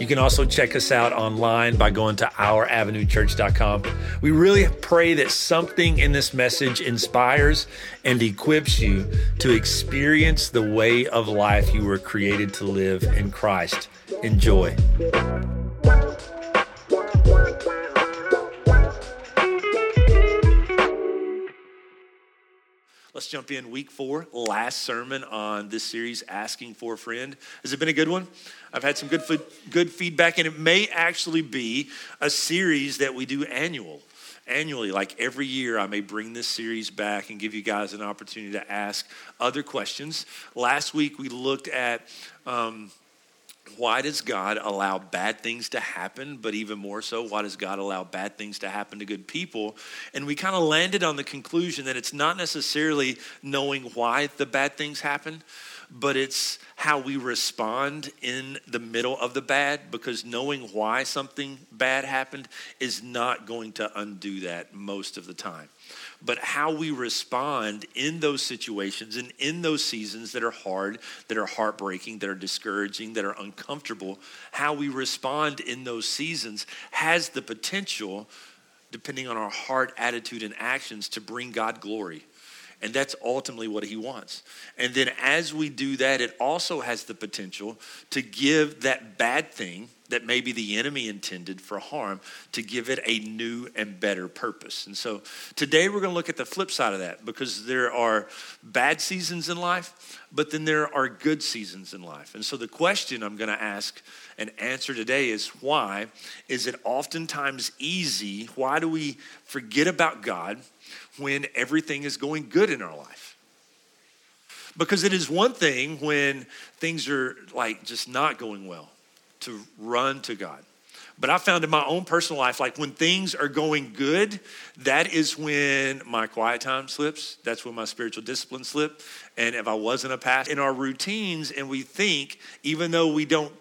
You can also check us out online by going to ouravenuechurch.com. We really pray that something in this message inspires and equips you to experience the way of life you were created to live in Christ. Enjoy. Let's jump in week four, last sermon on this series, Asking for a Friend. Has it been a good one? I've had some good, good feedback, and it may actually be a series that we do annual. Annually, like every year, I may bring this series back and give you guys an opportunity to ask other questions. Last week, we looked at um, why does God allow bad things to happen? But even more so, why does God allow bad things to happen to good people? And we kind of landed on the conclusion that it's not necessarily knowing why the bad things happen, but it's how we respond in the middle of the bad because knowing why something bad happened is not going to undo that most of the time but how we respond in those situations and in those seasons that are hard, that are heartbreaking, that are discouraging, that are uncomfortable, how we respond in those seasons has the potential, depending on our heart, attitude, and actions, to bring God glory. And that's ultimately what he wants. And then as we do that, it also has the potential to give that bad thing that maybe the enemy intended for harm to give it a new and better purpose. And so today we're going to look at the flip side of that because there are bad seasons in life, but then there are good seasons in life. And so the question I'm going to ask and answer today is why is it oftentimes easy? Why do we forget about God? When everything is going good in our life. Because it is one thing when things are like just not going well to run to God. But I found in my own personal life, like when things are going good, that is when my quiet time slips. That's when my spiritual discipline slip. And if I wasn't a pastor in our routines and we think, even though we don't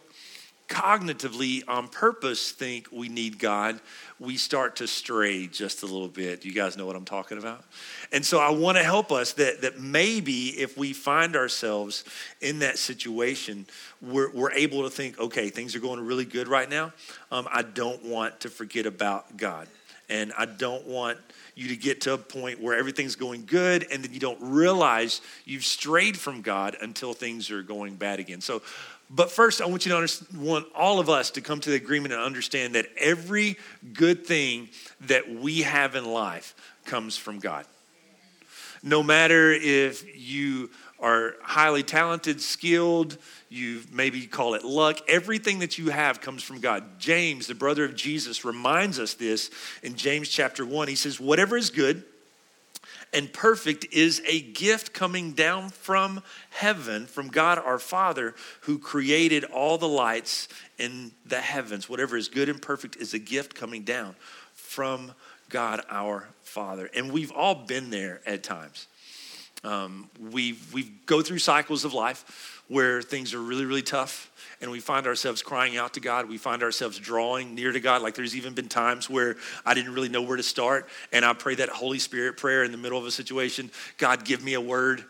cognitively on purpose think we need God, we start to stray just a little bit. You guys know what I'm talking about? And so I want to help us that, that maybe if we find ourselves in that situation, we're, we're able to think, okay, things are going really good right now. Um, I don't want to forget about God. And I don't want you to get to a point where everything's going good and then you don't realize you've strayed from God until things are going bad again. So but first, I want you to want all of us to come to the agreement and understand that every good thing that we have in life comes from God. No matter if you are highly talented, skilled, you maybe call it luck, everything that you have comes from God. James, the brother of Jesus, reminds us this in James chapter 1. He says, Whatever is good, and perfect is a gift coming down from heaven, from God our Father, who created all the lights in the heavens. Whatever is good and perfect is a gift coming down from God our Father. And we've all been there at times. Um, we we go through cycles of life where things are really, really tough and we find ourselves crying out to God. We find ourselves drawing near to God. Like there's even been times where I didn't really know where to start. And I pray that Holy Spirit prayer in the middle of a situation God, give me a word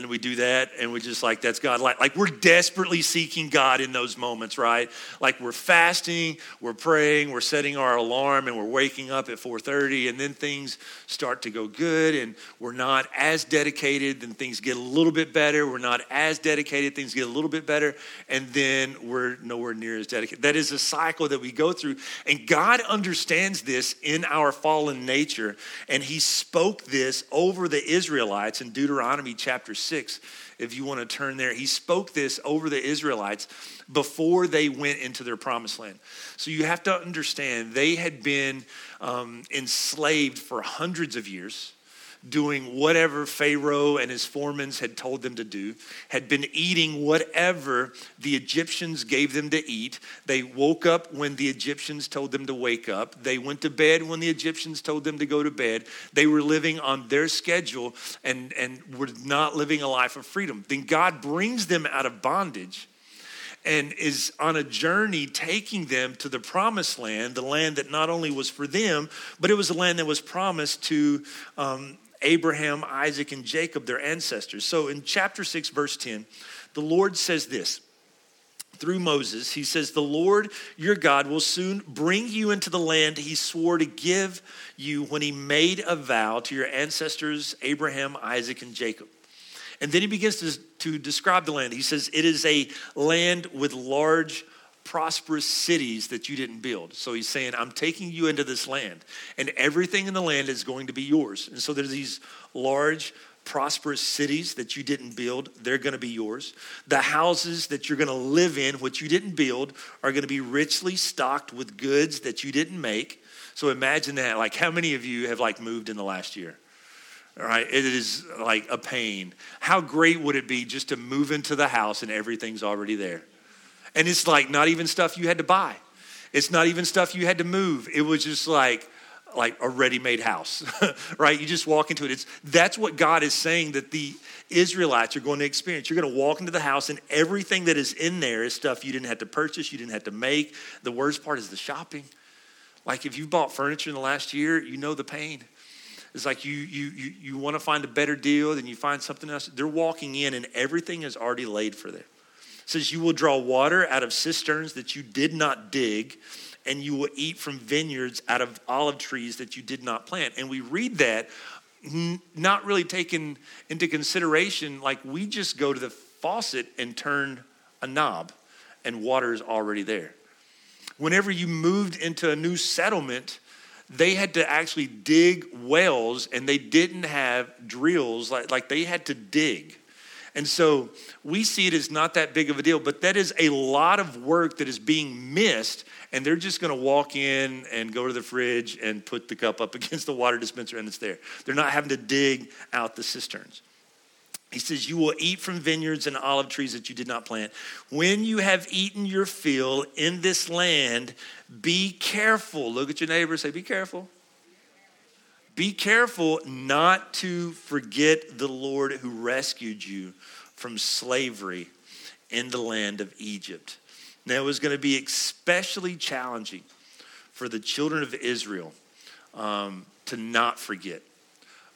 and we do that and we just like that's god. Like, like we're desperately seeking god in those moments right? Like we're fasting we're praying we're setting our alarm and we're waking up at 4.30 and then things start to go good and we're not as dedicated then things get a little bit better. We're not as dedicated things get a little bit better and then we're nowhere near as dedicated. That is a cycle that we go through and god understands this in our fallen nature and he spoke this over the israelites in deuteronomy chapter 6, if you want to turn there, he spoke this over the Israelites before they went into their promised land. So you have to understand, they had been um, enslaved for hundreds of years. Doing whatever Pharaoh and his foremen had told them to do, had been eating whatever the Egyptians gave them to eat. They woke up when the Egyptians told them to wake up. They went to bed when the Egyptians told them to go to bed. They were living on their schedule and, and were not living a life of freedom. Then God brings them out of bondage and is on a journey taking them to the promised land, the land that not only was for them, but it was a land that was promised to um, Abraham, Isaac, and Jacob, their ancestors. So in chapter 6, verse 10, the Lord says this through Moses. He says, The Lord your God will soon bring you into the land he swore to give you when he made a vow to your ancestors, Abraham, Isaac, and Jacob. And then he begins to, to describe the land. He says, It is a land with large, prosperous cities that you didn't build. So he's saying, I'm taking you into this land, and everything in the land is going to be yours. And so there's these large, prosperous cities that you didn't build, they're going to be yours. The houses that you're going to live in, which you didn't build, are going to be richly stocked with goods that you didn't make. So imagine that. Like, how many of you have like moved in the last year? right? It is like a pain. How great would it be just to move into the house and everything's already there? And it's like not even stuff you had to buy. It's not even stuff you had to move. It was just like like a ready-made house, right? You just walk into it. It's that's what God is saying that the Israelites are going to experience. You're going to walk into the house and everything that is in there is stuff you didn't have to purchase, you didn't have to make. The worst part is the shopping. Like if you bought furniture in the last year, you know the pain. It's like you, you, you, you want to find a better deal, then you find something else. They're walking in and everything is already laid for them. Says, You will draw water out of cisterns that you did not dig, and you will eat from vineyards out of olive trees that you did not plant. And we read that not really taken into consideration, like we just go to the faucet and turn a knob, and water is already there. Whenever you moved into a new settlement, they had to actually dig wells and they didn't have drills like, like they had to dig and so we see it as not that big of a deal but that is a lot of work that is being missed and they're just going to walk in and go to the fridge and put the cup up against the water dispenser and it's there they're not having to dig out the cisterns he says, You will eat from vineyards and olive trees that you did not plant. When you have eaten your fill in this land, be careful. Look at your neighbor say, Be careful. Be careful not to forget the Lord who rescued you from slavery in the land of Egypt. Now, it was going to be especially challenging for the children of Israel um, to not forget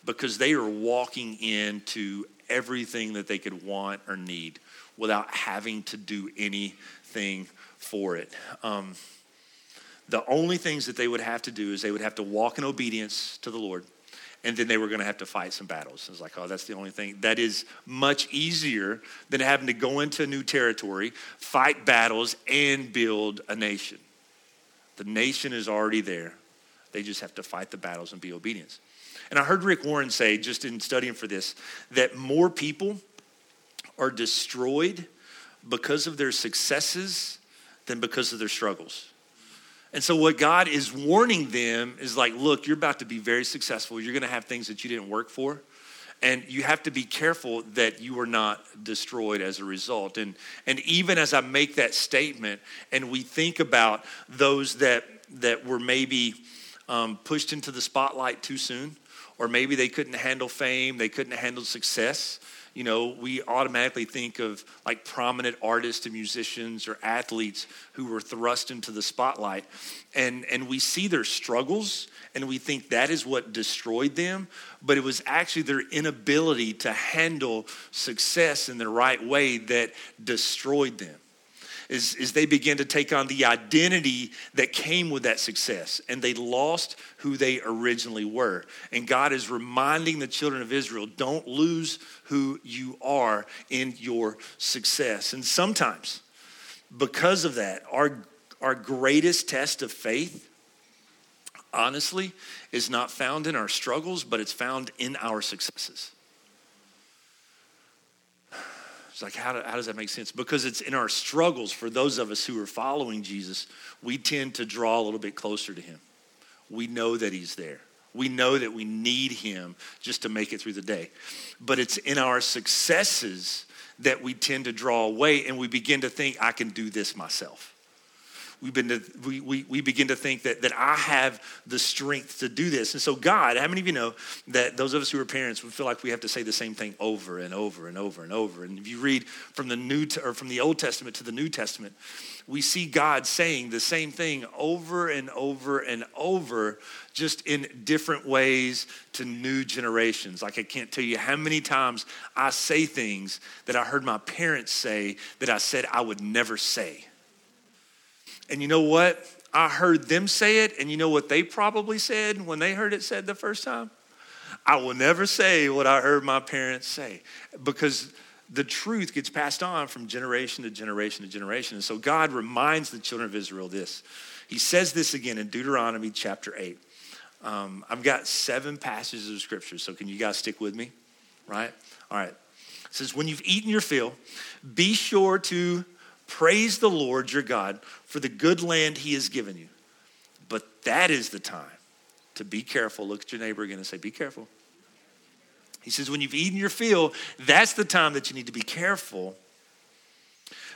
because they are walking into everything that they could want or need without having to do anything for it. Um, the only things that they would have to do is they would have to walk in obedience to the Lord, and then they were going to have to fight some battles. It's like, oh, that's the only thing. That is much easier than having to go into a new territory, fight battles, and build a nation. The nation is already there. They just have to fight the battles and be obedient. And I heard Rick Warren say, just in studying for this, that more people are destroyed because of their successes than because of their struggles. And so, what God is warning them is like, look, you're about to be very successful. You're going to have things that you didn't work for. And you have to be careful that you are not destroyed as a result. And, and even as I make that statement, and we think about those that, that were maybe um, pushed into the spotlight too soon, or maybe they couldn't handle fame, they couldn't handle success. You know, we automatically think of like prominent artists and musicians or athletes who were thrust into the spotlight. And, and we see their struggles and we think that is what destroyed them, but it was actually their inability to handle success in the right way that destroyed them is, is they began to take on the identity that came with that success and they lost who they originally were. And God is reminding the children of Israel don't lose who you are in your success. And sometimes, because of that, our, our greatest test of faith, honestly, is not found in our struggles, but it's found in our successes. It's like, how, do, how does that make sense? Because it's in our struggles for those of us who are following Jesus, we tend to draw a little bit closer to him. We know that he's there. We know that we need Him just to make it through the day. But it's in our successes that we tend to draw away and we begin to think, I can do this myself we, been to, we, we, we begin to think that, that I have the strength to do this. And so, God, how many of you know that those of us who are parents would feel like we have to say the same thing over and over and over and over? And if you read from the New or from the Old Testament to the New Testament, we see God saying the same thing over and over and over, just in different ways to new generations. Like, I can't tell you how many times I say things that I heard my parents say that I said I would never say. And you know what? I heard them say it, and you know what they probably said when they heard it said the first time? I will never say what I heard my parents say because the truth gets passed on from generation to generation to generation. And so God reminds the children of Israel this. He says this again in Deuteronomy chapter 8. Um, I've got seven passages of scripture, so can you guys stick with me? Right? All right. It says, When you've eaten your fill, be sure to Praise the Lord your God for the good land he has given you. But that is the time to be careful. Look at your neighbor again and say, Be careful. He says, When you've eaten your fill, that's the time that you need to be careful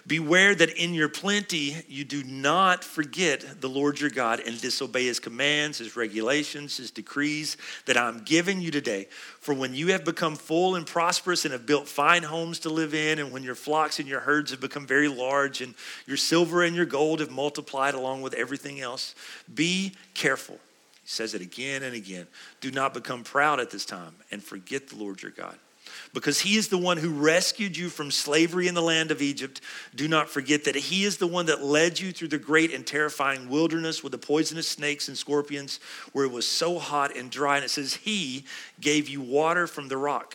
Beware that in your plenty you do not forget the Lord your God and disobey his commands, his regulations, his decrees that I'm giving you today. For when you have become full and prosperous and have built fine homes to live in, and when your flocks and your herds have become very large, and your silver and your gold have multiplied along with everything else, be careful. He says it again and again. Do not become proud at this time and forget the Lord your God because he is the one who rescued you from slavery in the land of Egypt. Do not forget that he is the one that led you through the great and terrifying wilderness with the poisonous snakes and scorpions, where it was so hot and dry. And it says, He gave you water from the rock.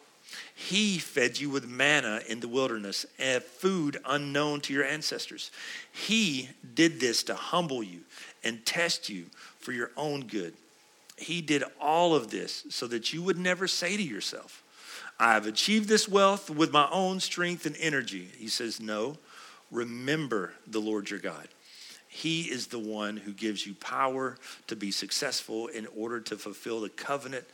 He fed you with manna in the wilderness, a food unknown to your ancestors. He did this to humble you and test you for your own good. He did all of this so that you would never say to yourself, I have achieved this wealth with my own strength and energy. He says, No, remember the Lord your God. He is the one who gives you power to be successful in order to fulfill the covenant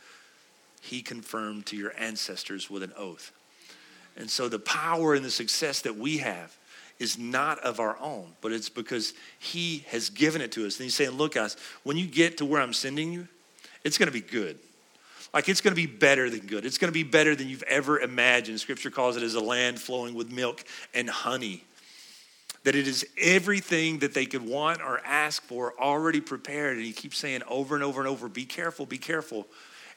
he confirmed to your ancestors with an oath. And so the power and the success that we have is not of our own, but it's because he has given it to us. And he's saying, Look, guys, when you get to where I'm sending you, it's going to be good. Like it's going to be better than good. It's going to be better than you've ever imagined. Scripture calls it as a land flowing with milk and honey. That it is everything that they could want or ask for already prepared. And he keeps saying over and over and over, be careful, be careful.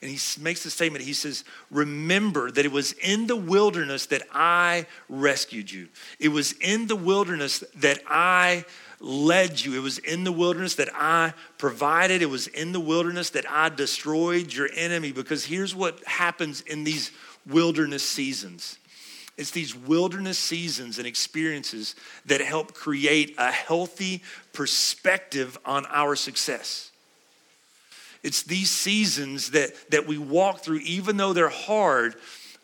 And he makes the statement, he says, Remember that it was in the wilderness that I rescued you. It was in the wilderness that I led you. It was in the wilderness that I provided. It was in the wilderness that I destroyed your enemy. Because here's what happens in these wilderness seasons it's these wilderness seasons and experiences that help create a healthy perspective on our success. It's these seasons that, that we walk through, even though they're hard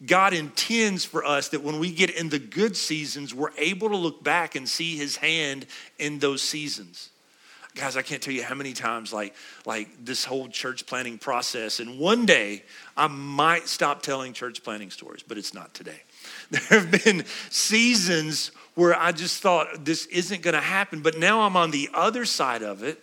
God intends for us that when we get in the good seasons, we're able to look back and see his hand in those seasons. Guys, I can't tell you how many times like like this whole church planting process and one day I might stop telling church planting stories, but it's not today. There have been seasons where I just thought this isn't going to happen, but now I'm on the other side of it.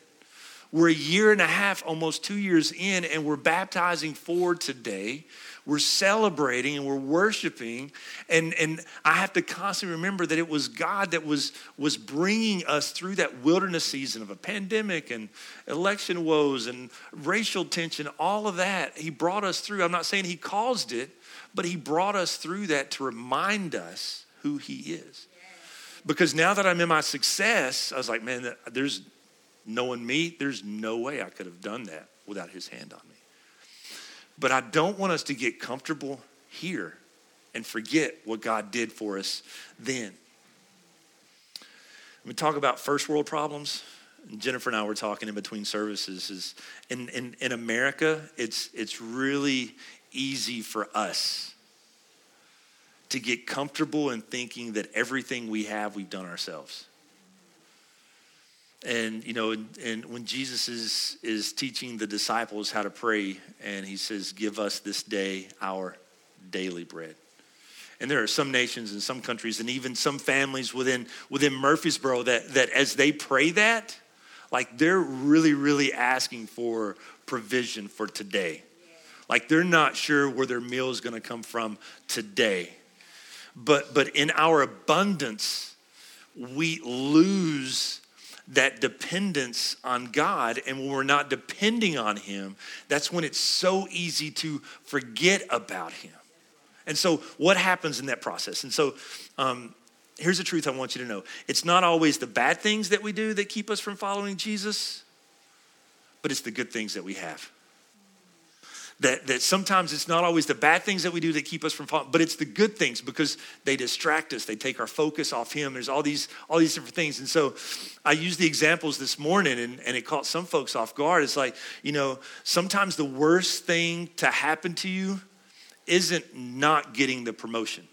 We're a year and a half, almost 2 years in and we're baptizing for today. We're celebrating and we're worshiping. And and i have to constantly remember that it was god that was was bringing us through that wilderness season of a pandemic and election woes and racial tension all of that. He brought us through. I'm not saying he caused it but he brought us through that to remind us who he is. Because now that i'm in my success i was like man there's knowing me there's no way i could have done that without his hand on me but I don't want us to get comfortable here and forget what God did for us then. We talk about first world problems. Jennifer and I were talking in between services. Is in, in, in America, it's, it's really easy for us to get comfortable in thinking that everything we have, we've done ourselves. And you know, and, and when Jesus is is teaching the disciples how to pray, and he says, "Give us this day our daily bread." And there are some nations and some countries and even some families within within Murfreesboro that that as they pray that, like they're really really asking for provision for today. Like they're not sure where their meal is going to come from today. But but in our abundance, we lose that dependence on God. And when we're not depending on Him, that's when it's so easy to forget about Him. And so, what happens in that process? And so, um, here's the truth I want you to know it's not always the bad things that we do that keep us from following Jesus, but it's the good things that we have that, that sometimes it's not always the bad things that we do that keep us from falling, but it's the good things because they distract us. They take our focus off Him. There's all these, all these different things. And so I used the examples this morning and, and it caught some folks off guard. It's like, you know, sometimes the worst thing to happen to you isn't not getting the promotion.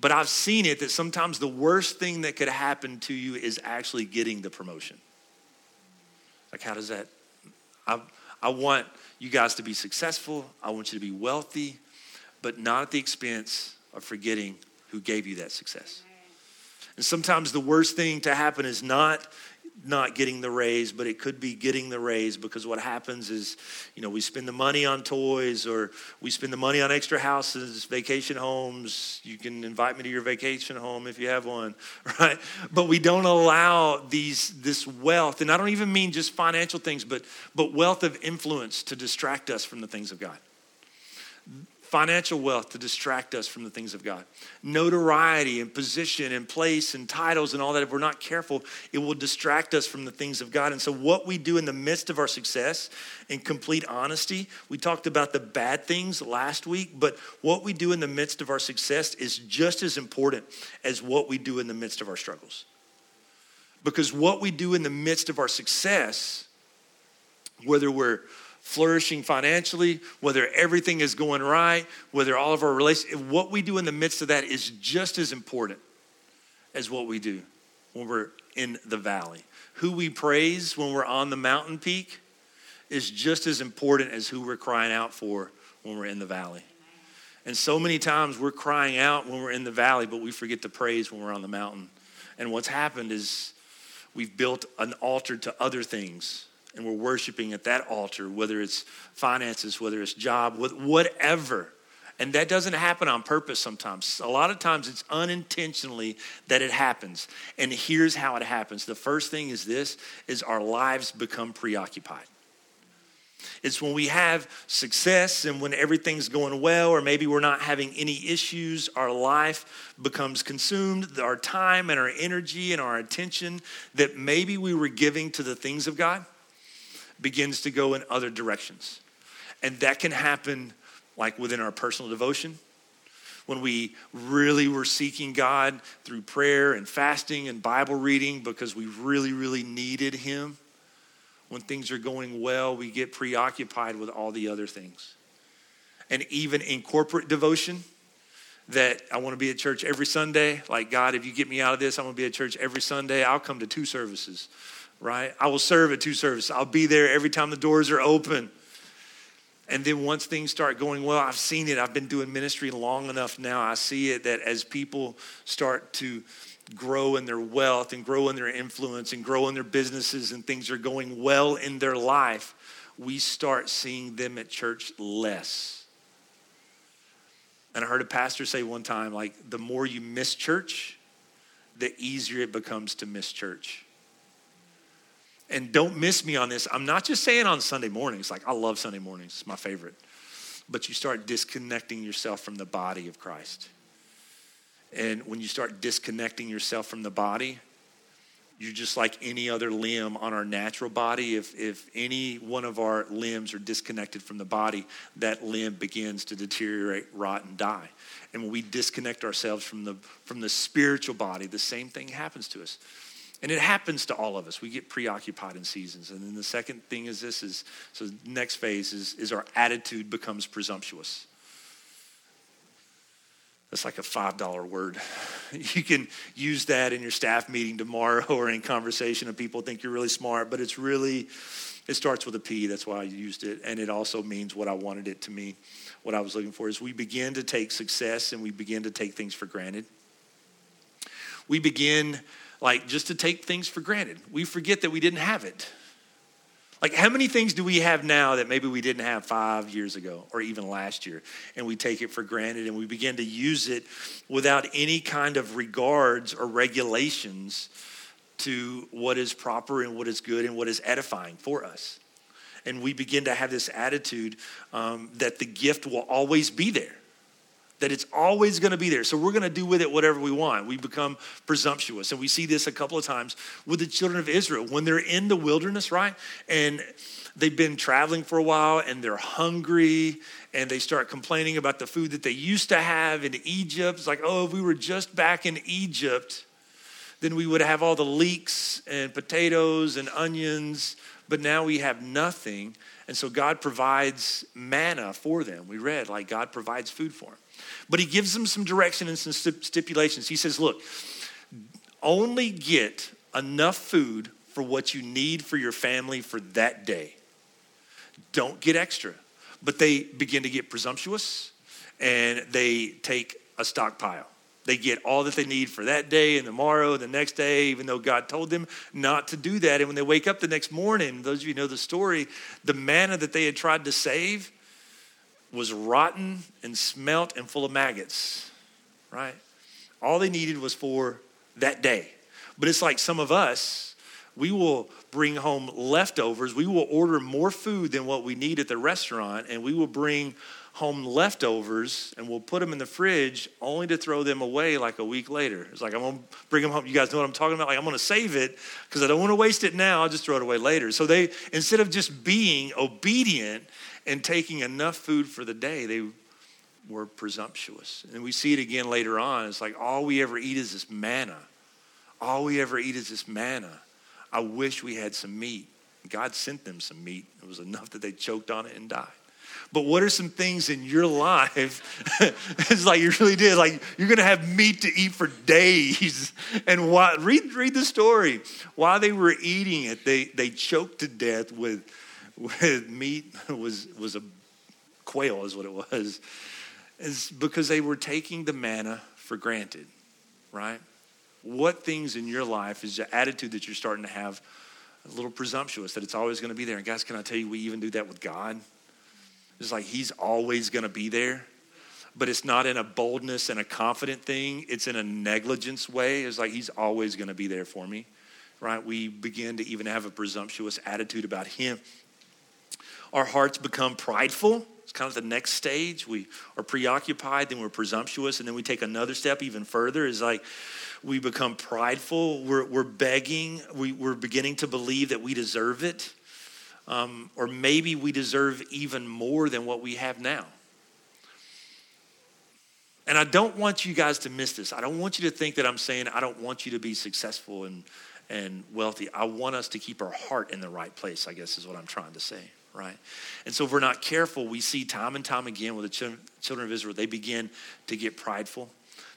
But I've seen it that sometimes the worst thing that could happen to you is actually getting the promotion. Like, how does that? I, I want you guys to be successful. I want you to be wealthy, but not at the expense of forgetting who gave you that success. And sometimes the worst thing to happen is not not getting the raise, but it could be getting the raise because what happens is, you know, we spend the money on toys or we spend the money on extra houses, vacation homes. You can invite me to your vacation home if you have one, right? But we don't allow these this wealth, and I don't even mean just financial things, but but wealth of influence to distract us from the things of God financial wealth to distract us from the things of God. Notoriety and position and place and titles and all that, if we're not careful, it will distract us from the things of God. And so, what we do in the midst of our success, in complete honesty, we talked about the bad things last week, but what we do in the midst of our success is just as important as what we do in the midst of our struggles. Because what we do in the midst of our success, whether we're flourishing financially, whether everything is going right, whether all of our relations, what we do in the midst of that is just as important as what we do when we're in the valley. Who we praise when we're on the mountain peak is just as important as who we're crying out for when we're in the valley. And so many times we're crying out when we're in the valley, but we forget to praise when we're on the mountain. And what's happened is we've built an altar to other things and we're worshiping at that altar, whether it's finances, whether it's job, whatever. And that doesn't happen on purpose sometimes. A lot of times it's unintentionally that it happens. And here's how it happens. The first thing is this is our lives become preoccupied. It's when we have success and when everything's going well, or maybe we're not having any issues, our life becomes consumed, our time and our energy and our attention that maybe we were giving to the things of God begins to go in other directions. And that can happen like within our personal devotion, when we really were seeking God through prayer and fasting and Bible reading because we really, really needed Him. When things are going well, we get preoccupied with all the other things. And even in corporate devotion, that I want to be at church every Sunday. Like, God, if you get me out of this, I'm going to be at church every Sunday. I'll come to two services right? I will serve at two services. I'll be there every time the doors are open. And then once things start going well, I've seen it. I've been doing ministry long enough now. I see it that as people start to grow in their wealth and grow in their influence and grow in their businesses and things are going well in their life, we start seeing them at church less. And I heard a pastor say one time, like, the more you miss church, the easier it becomes to miss church and don't miss me on this. I'm not just saying on Sunday mornings, like I love Sunday mornings, it's my favorite. But you start disconnecting yourself from the body of Christ. And when you start disconnecting yourself from the body, you're just like any other limb on our natural body. If, if any one of our limbs are disconnected from the body, that limb begins to deteriorate, rot, and die. And when we disconnect ourselves from the, from the spiritual body, the same thing happens to us. And it happens to all of us. We get preoccupied in seasons. And then the second thing is this is so the next phase is, is our attitude becomes presumptuous. That's like a $5 word. You can use that in your staff meeting tomorrow or in conversation, and people think you're really smart, but it's really, it starts with a P. That's why I used it. And it also means what I wanted it to mean. What I was looking for is we begin to take success and we begin to take things for granted. We begin, like, just to take things for granted. We forget that we didn't have it. Like, how many things do we have now that maybe we didn't have five years ago or even last year? And we take it for granted and we begin to use it without any kind of regards or regulations to what is proper and what is good and what is edifying for us. And we begin to have this attitude um, that the gift will always be there that it's always going to be there. So we're going to do with it whatever we want. We become presumptuous. And we see this a couple of times with the children of Israel when they're in the wilderness, right? And they've been traveling for a while and they're hungry and they start complaining about the food that they used to have in Egypt. It's like, oh, if we were just back in Egypt, then we would have all the leeks and potatoes and onions, but now we have nothing. And so God provides manna for them. We read, like, God provides food for them. But he gives them some direction and some stipulations. He says, look, only get enough food for what you need for your family for that day. Don't get extra. But they begin to get presumptuous and they take a stockpile. They get all that they need for that day and tomorrow, the next day, even though God told them not to do that. And when they wake up the next morning, those of you know the story, the manna that they had tried to save was rotten and smelt and full of maggots, right? All they needed was for that day. But it's like some of us, we will bring home leftovers. We will order more food than what we need at the restaurant, and we will bring home leftovers and we'll put them in the fridge only to throw them away like a week later. It's like, I'm gonna bring them home. You guys know what I'm talking about? Like, I'm gonna save it because I don't wanna waste it now. I'll just throw it away later. So they, instead of just being obedient and taking enough food for the day, they were presumptuous. And we see it again later on. It's like all we ever eat is this manna. All we ever eat is this manna. I wish we had some meat. God sent them some meat. It was enough that they choked on it and died. But what are some things in your life? it's like you really did. Like you're gonna have meat to eat for days. And why, read read the story. While they were eating it, they they choked to death with with meat was, was a quail, is what it was, is because they were taking the manna for granted, right? What things in your life is the attitude that you're starting to have a little presumptuous that it's always going to be there? And guys, can I tell you, we even do that with God. It's like He's always going to be there, but it's not in a boldness and a confident thing, it's in a negligence way. It's like He's always going to be there for me, right? We begin to even have a presumptuous attitude about Him our hearts become prideful. It's kind of the next stage. We are preoccupied, then we're presumptuous, and then we take another step even further. Is like we become prideful. We're, we're begging. We, we're beginning to believe that we deserve it. Um, or maybe we deserve even more than what we have now. And I don't want you guys to miss this. I don't want you to think that I'm saying I don't want you to be successful and, and wealthy. I want us to keep our heart in the right place, I guess is what I'm trying to say right? And so if we're not careful, we see time and time again with the children of Israel, they begin to get prideful.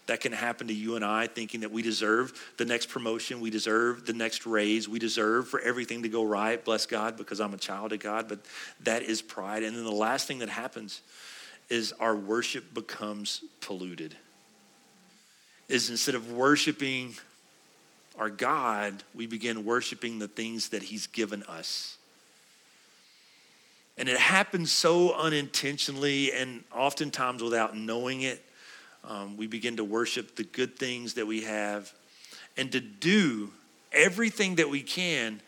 That can happen to you and I, thinking that we deserve the next promotion, we deserve the next raise, we deserve for everything to go right. Bless God, because I'm a child of God. But that is pride. And then the last thing that happens is our worship becomes polluted. Is instead of worshiping our God, we begin worshiping the things that He's given us. And it happens so unintentionally and oftentimes without knowing it. Um, we begin to worship the good things that we have and to do everything that we can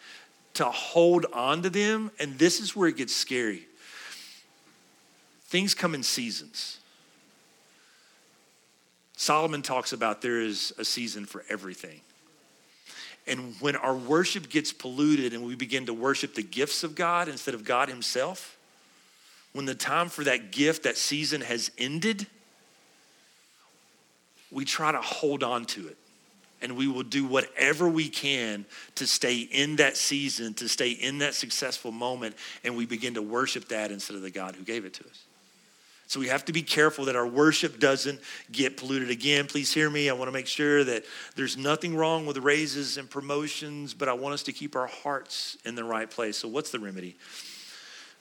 to hold on to them. And this is where it gets scary. Things come in seasons. Solomon talks about there is a season for everything. And when our worship gets polluted and we begin to worship the gifts of God instead of God Himself, when the time for that gift, that season has ended, we try to hold on to it. And we will do whatever we can to stay in that season, to stay in that successful moment, and we begin to worship that instead of the God who gave it to us. So we have to be careful that our worship doesn't get polluted. Again, please hear me. I want to make sure that there's nothing wrong with raises and promotions, but I want us to keep our hearts in the right place. So, what's the remedy?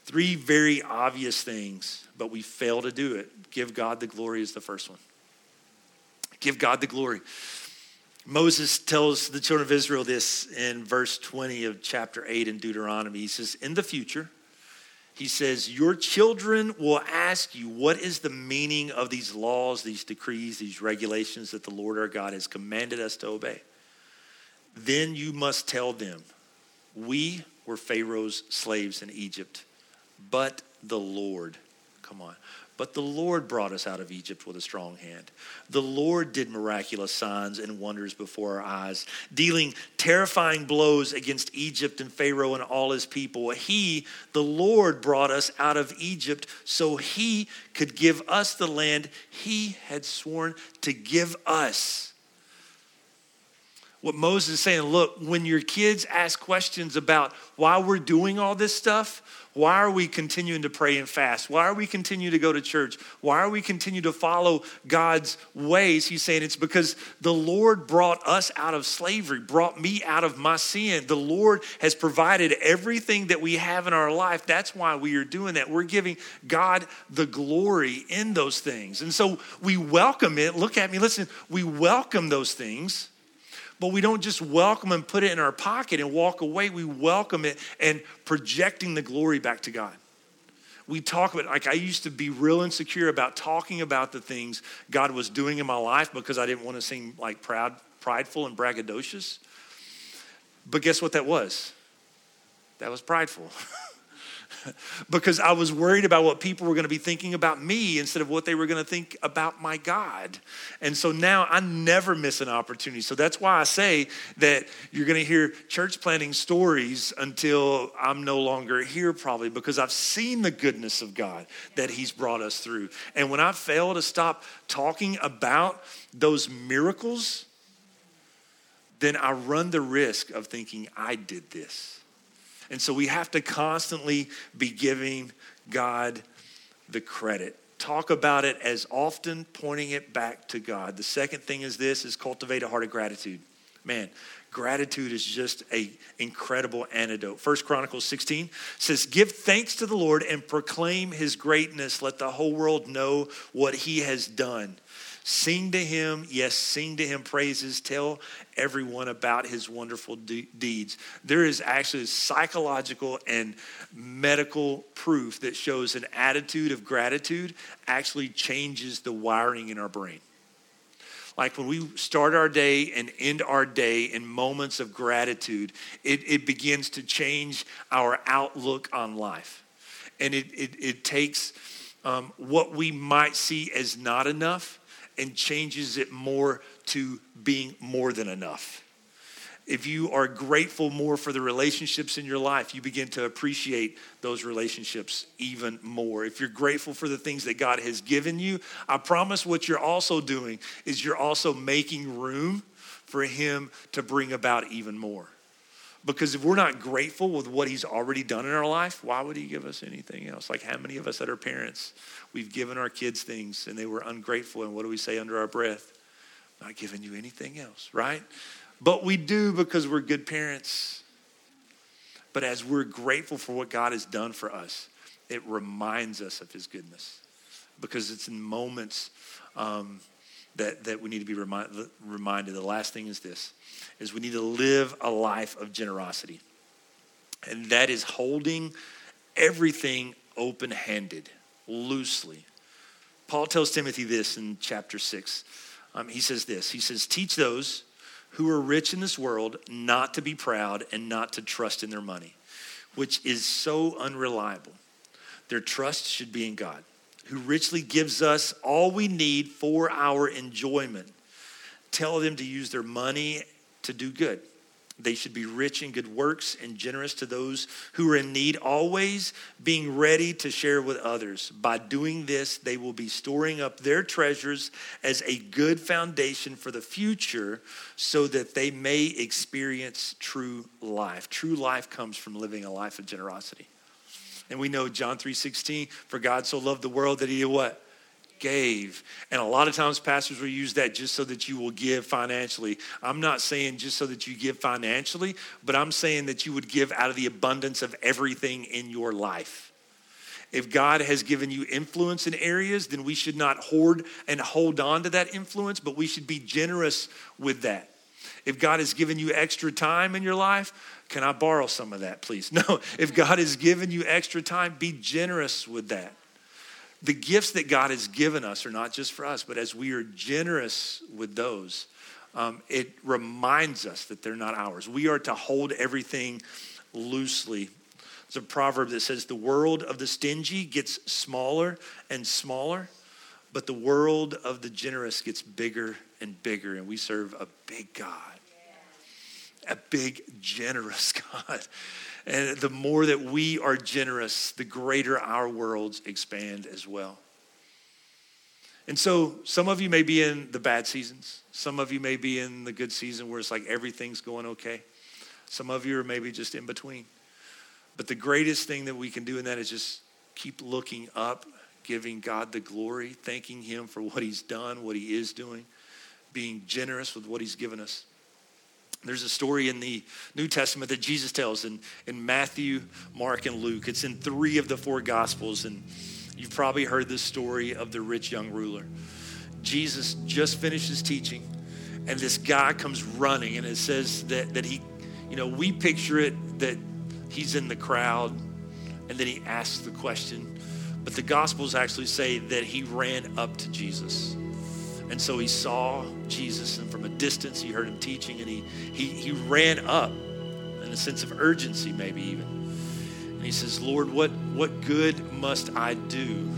Three very obvious things, but we fail to do it. Give God the glory is the first one. Give God the glory. Moses tells the children of Israel this in verse 20 of chapter 8 in Deuteronomy. He says, In the future, he says, Your children will ask you, What is the meaning of these laws, these decrees, these regulations that the Lord our God has commanded us to obey? Then you must tell them, We were Pharaoh's slaves in Egypt, but the Lord, come on, but the Lord brought us out of Egypt with a strong hand. The Lord did miraculous signs and wonders before our eyes, dealing terrifying blows against Egypt and Pharaoh and all his people. He, the Lord, brought us out of Egypt so he could give us the land he had sworn to give us. What Moses is saying, look, when your kids ask questions about why we're doing all this stuff, why are we continuing to pray and fast? Why are we continuing to go to church? Why are we continuing to follow God's ways? He's saying it's because the Lord brought us out of slavery, brought me out of my sin. The Lord has provided everything that we have in our life. That's why we are doing that. We're giving God the glory in those things. And so we welcome it. Look at me, listen, we welcome those things but we don't just welcome and put it in our pocket and walk away. We welcome it and projecting the glory back to God. We talk about like I used to be real insecure about talking about the things God was doing in my life because I didn't want to seem like proud, prideful and braggadocious. But guess what that was? That was prideful. because I was worried about what people were going to be thinking about me instead of what they were going to think about my God. And so now I never miss an opportunity. So that's why I say that you're going to hear church planting stories until I'm no longer here, probably, because I've seen the goodness of God that He's brought us through. And when I fail to stop talking about those miracles, then I run the risk of thinking I did this. And so we have to constantly be giving God the credit. Talk about it as often pointing it back to God. The second thing is this is cultivate a heart of gratitude. Man, gratitude is just a incredible antidote. First Chronicles 16 says, "Give thanks to the Lord and proclaim his greatness. Let the whole world know what he has done." Sing to him, yes, sing to him praises. Tell everyone about his wonderful de- deeds. There is actually psychological and medical proof that shows an attitude of gratitude actually changes the wiring in our brain. Like when we start our day and end our day in moments of gratitude, it, it begins to change our outlook on life. And it, it, it takes um, what we might see as not enough and changes it more to being more than enough. If you are grateful more for the relationships in your life, you begin to appreciate those relationships even more. If you're grateful for the things that God has given you, I promise what you're also doing is you're also making room for Him to bring about even more. Because if we're not grateful with what He's already done in our life, why would He give us anything else? Like how many of us that are parents, we've given our kids things and they were ungrateful, and what do we say under our breath? Not giving you anything else, right? But we do because we're good parents. But as we're grateful for what God has done for us, it reminds us of His goodness because it's in moments um, that, that we need to be remind, reminded. The last thing is this is we need to live a life of generosity. And that is holding everything open-handed, loosely. Paul tells Timothy this in chapter 6. Um, he says this. He says, "Teach those who are rich in this world not to be proud and not to trust in their money, which is so unreliable. Their trust should be in God." Who richly gives us all we need for our enjoyment. Tell them to use their money to do good. They should be rich in good works and generous to those who are in need, always being ready to share with others. By doing this, they will be storing up their treasures as a good foundation for the future so that they may experience true life. True life comes from living a life of generosity. And we know John 3:16, for God so loved the world that he did what? Gave. And a lot of times pastors will use that just so that you will give financially. I'm not saying just so that you give financially, but I'm saying that you would give out of the abundance of everything in your life. If God has given you influence in areas, then we should not hoard and hold on to that influence, but we should be generous with that. If God has given you extra time in your life, can I borrow some of that, please? No, if God has given you extra time, be generous with that. The gifts that God has given us are not just for us, but as we are generous with those, um, it reminds us that they're not ours. We are to hold everything loosely there's a proverb that says, The world of the stingy gets smaller and smaller, but the world of the generous gets bigger and bigger. And we serve a big God, a big, generous God. And the more that we are generous, the greater our worlds expand as well. And so, some of you may be in the bad seasons. Some of you may be in the good season where it's like everything's going okay. Some of you are maybe just in between. But the greatest thing that we can do in that is just keep looking up, giving God the glory, thanking Him for what He's done, what He is doing, being generous with what He's given us. There's a story in the New Testament that Jesus tells in, in Matthew, Mark, and Luke. It's in three of the four Gospels, and you've probably heard this story of the rich young ruler. Jesus just finished his teaching, and this guy comes running, and it says that, that he, you know, we picture it that he's in the crowd and then he asks the question. But the Gospels actually say that he ran up to Jesus. And so he saw Jesus, and from a distance, he heard him teaching, and he, he, he ran up in a sense of urgency, maybe even. And he says, Lord, what, what good must I do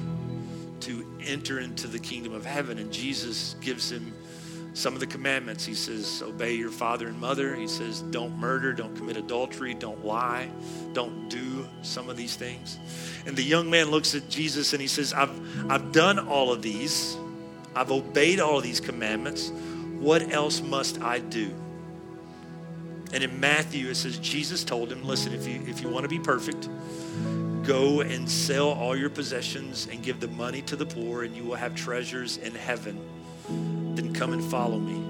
to enter into the kingdom of heaven? And Jesus gives him some of the commandments. He says, Obey your father and mother. He says, Don't murder, don't commit adultery, don't lie, don't do some of these things. And the young man looks at Jesus and he says, I've, I've done all of these, I've obeyed all these commandments. What else must I do? And in Matthew, it says, Jesus told him, Listen, if you, if you want to be perfect, go and sell all your possessions and give the money to the poor, and you will have treasures in heaven then come and follow me.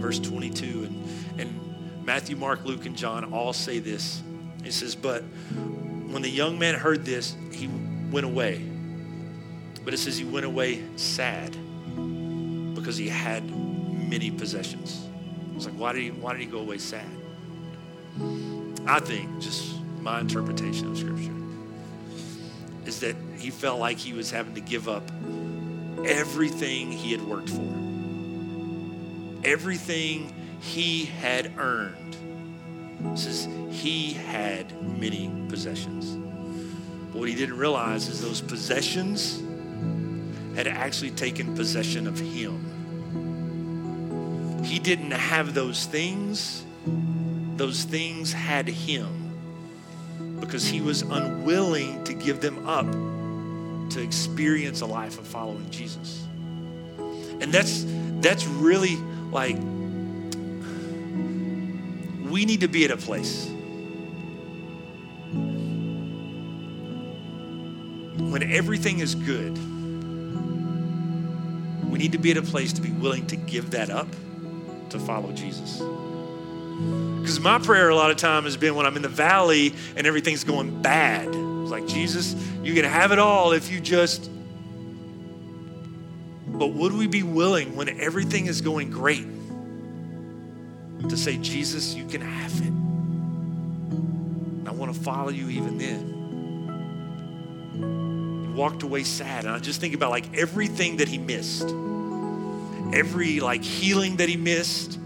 Verse 22. And, and Matthew, Mark, Luke, and John all say this. It says, But when the young man heard this, he went away. But it says he went away sad because he had many possessions. I was like, why did he, why did he go away sad? I think, just my interpretation of Scripture, is that he felt like he was having to give up everything he had worked for everything he had earned. It says he had many possessions. But what he didn't realize is those possessions had actually taken possession of him. He didn't have those things, those things had him because he was unwilling to give them up to experience a life of following Jesus. And that's that's really like, we need to be at a place when everything is good. We need to be at a place to be willing to give that up to follow Jesus. Because my prayer a lot of time has been when I'm in the valley and everything's going bad. It's like, Jesus, you can have it all if you just but would we be willing when everything is going great to say, Jesus, you can have it? I want to follow you even then. He walked away sad. And I just think about like everything that he missed, every like healing that he missed,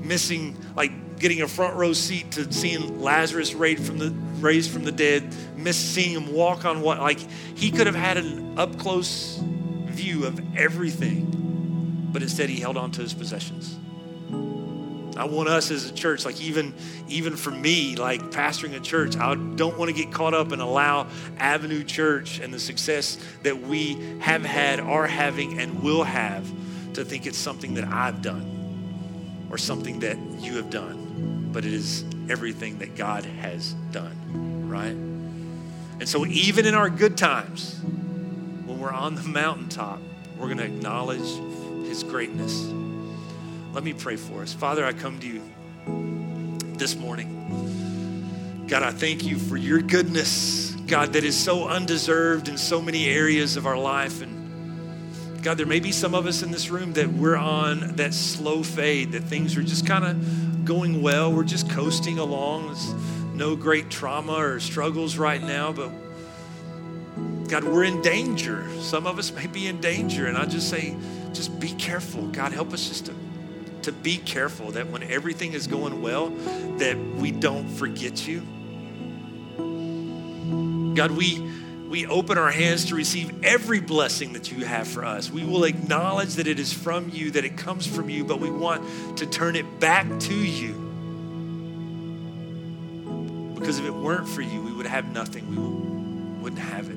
missing like getting a front row seat to seeing Lazarus raised from the raised from the dead, miss seeing him walk on what like he could have had an up close view of everything, but instead he held on to his possessions. I want us as a church, like even even for me, like pastoring a church, I don't want to get caught up and allow Avenue Church and the success that we have had, are having, and will have to think it's something that I've done or something that you have done, but it is everything that God has done, right? And so, even in our good times, when we're on the mountaintop, we're going to acknowledge His greatness. Let me pray for us. Father, I come to you this morning. God, I thank you for your goodness, God, that is so undeserved in so many areas of our life. And God, there may be some of us in this room that we're on that slow fade, that things are just kind of going well. We're just coasting along. There's no great trauma or struggles right now, but God, we're in danger. Some of us may be in danger. And I just say, just be careful. God, help us just to to be careful that when everything is going well, that we don't forget you. God, we we open our hands to receive every blessing that you have for us. We will acknowledge that it is from you, that it comes from you, but we want to turn it back to you. Because if it weren't for you, we would have nothing. We wouldn't have it.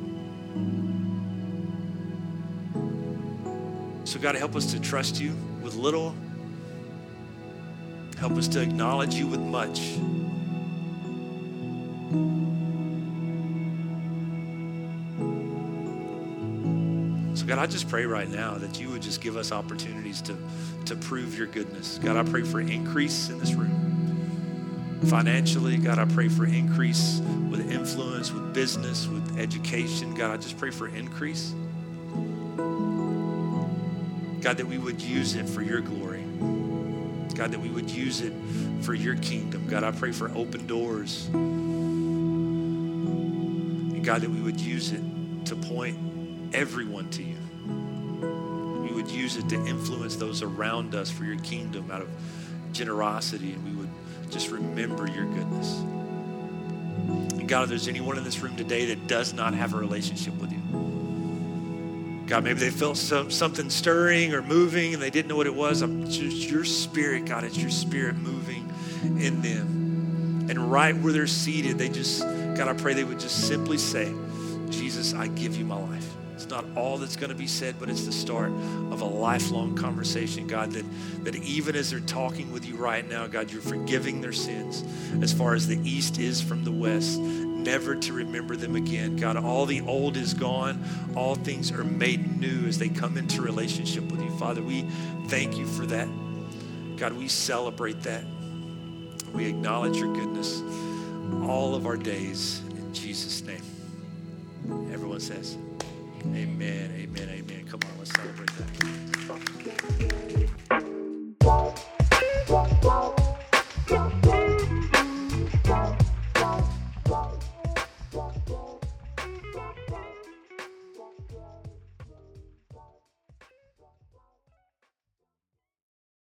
So, God, help us to trust you with little Help us to acknowledge you with much. God, I just pray right now that you would just give us opportunities to, to prove your goodness. God, I pray for increase in this room. Financially, God, I pray for increase with influence, with business, with education. God, I just pray for increase. God, that we would use it for your glory. God, that we would use it for your kingdom. God, I pray for open doors. And God, that we would use it to point everyone to you. We would use it to influence those around us for your kingdom out of generosity, and we would just remember your goodness. And God, if there's anyone in this room today that does not have a relationship with you, God, maybe they felt some, something stirring or moving and they didn't know what it was. I'm just your spirit, God, it's your spirit moving in them. And right where they're seated, they just, God, I pray they would just simply say, Jesus, I give you my life. It's not all that's going to be said, but it's the start of a lifelong conversation, God, that, that even as they're talking with you right now, God, you're forgiving their sins as far as the east is from the west never to remember them again. God, all the old is gone. All things are made new as they come into relationship with you. Father, we thank you for that. God, we celebrate that. We acknowledge your goodness all of our days in Jesus' name. Everyone says, Amen, amen, amen. Come on, let's celebrate that.